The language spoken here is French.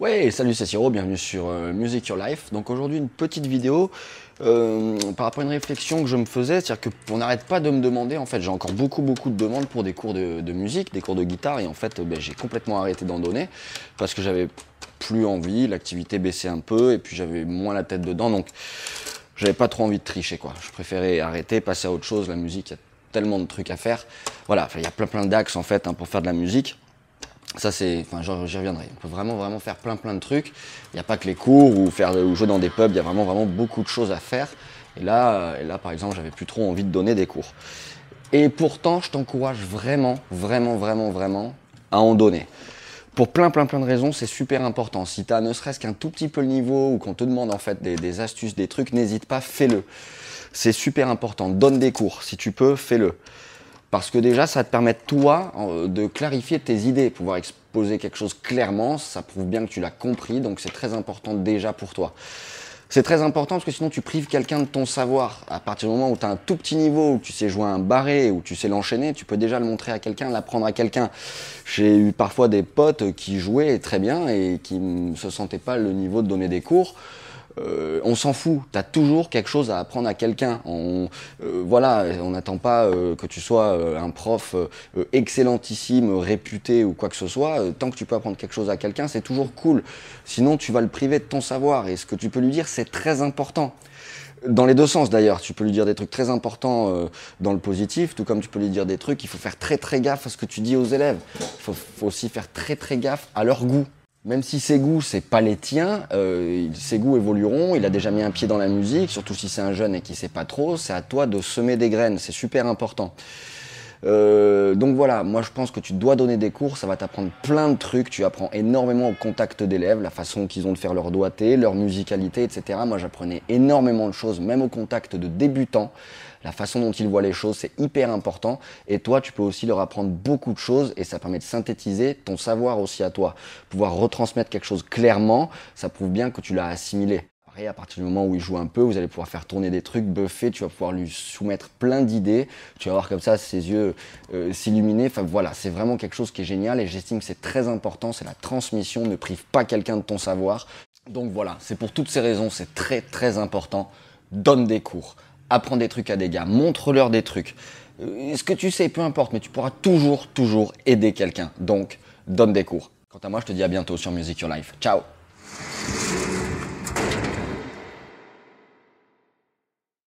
Ouais, salut, c'est Siro, bienvenue sur euh, Music Your Life. Donc aujourd'hui, une petite vidéo euh, par rapport à une réflexion que je me faisais, c'est-à-dire qu'on n'arrête pas de me demander, en fait, j'ai encore beaucoup, beaucoup de demandes pour des cours de, musique, des cours de guitare, et en fait, ben, j'ai complètement arrêté d'en donner parce que j'avais plus envie, l'activité baissait un peu, et puis j'avais moins la tête dedans, donc j'avais pas trop envie de tricher, quoi. Je préférais arrêter, passer à autre chose, la musique, il y a tellement de trucs à faire. Voilà, il y a plein, plein d'axes, en fait, hein, pour faire de la musique. Ça, c'est, enfin, j'y reviendrai. On peut vraiment, vraiment faire plein, plein de trucs. Il n'y a pas que les cours ou faire ou jouer dans des pubs. Il y a vraiment, vraiment beaucoup de choses à faire. Et là, et là, par exemple, j'avais plus trop envie de donner des cours. Et pourtant, je t'encourage vraiment, vraiment, vraiment, vraiment à en donner. Pour plein, plein, plein de raisons, c'est super important. Si tu as ne serait-ce qu'un tout petit peu le niveau ou qu'on te demande en fait des astuces, des trucs, n'hésite pas, fais-le. C'est super important. Donne des cours. Si tu peux, fais-le. Parce que déjà, ça te permet, toi, de clarifier tes idées, pouvoir exposer quelque chose clairement, ça prouve bien que tu l'as compris, donc c'est très important déjà pour toi. C'est très important parce que sinon tu prives quelqu'un de ton savoir. À partir du moment où tu as un tout petit niveau, où tu sais jouer un barré, où tu sais l'enchaîner, tu peux déjà le montrer à quelqu'un, l'apprendre à quelqu'un. J'ai eu parfois des potes qui jouaient très bien et qui ne se sentaient pas le niveau de donner des cours. Euh, on s'en fout. Tu as toujours quelque chose à apprendre à quelqu'un. On, euh, voilà, on n'attend pas euh, que tu sois un prof excellentissime, réputé ou quoi que ce soit. tant que tu peux apprendre quelque chose à quelqu'un, c'est toujours cool. Sinon, tu vas le priver de ton savoir. Et ce que tu peux lui dire, c'est très important. Dans les deux sens d'ailleurs, tu peux lui dire des trucs très importants dans le positif, tout comme tu peux lui dire des trucs, il faut faire très très gaffe à ce que tu dis aux élèves. Il faut aussi faire très très gaffe à leur goût. Même si ses goûts, c'est pas les tiens, euh, ses goûts évolueront, il a déjà mis un pied dans la musique, surtout si c'est un jeune et qui sait pas trop, c'est à toi de semer des graines, c'est super important. Euh, donc voilà, moi je pense que tu dois donner des cours, ça va t'apprendre plein de trucs, tu apprends énormément au contact d'élèves, la façon qu'ils ont de faire leur doigté, leur musicalité, etc. Moi j'apprenais énormément de choses, même au contact de débutants. La façon dont ils voient les choses, c'est hyper important. Et toi, tu peux aussi leur apprendre beaucoup de choses et ça permet de synthétiser ton savoir aussi à toi. Pouvoir retransmettre quelque chose clairement, ça prouve bien que tu l'as assimilé. À partir du moment où il joue un peu, vous allez pouvoir faire tourner des trucs, buffer, tu vas pouvoir lui soumettre plein d'idées, tu vas voir comme ça ses yeux euh, s'illuminer. Enfin voilà, c'est vraiment quelque chose qui est génial et j'estime que c'est très important, c'est la transmission, ne prive pas quelqu'un de ton savoir. Donc voilà, c'est pour toutes ces raisons, c'est très très important. Donne des cours apprends des trucs à des gars, montre-leur des trucs. Euh, ce que tu sais, peu importe, mais tu pourras toujours, toujours aider quelqu'un. Donc, donne des cours. Quant à moi, je te dis à bientôt sur Music Your Life. Ciao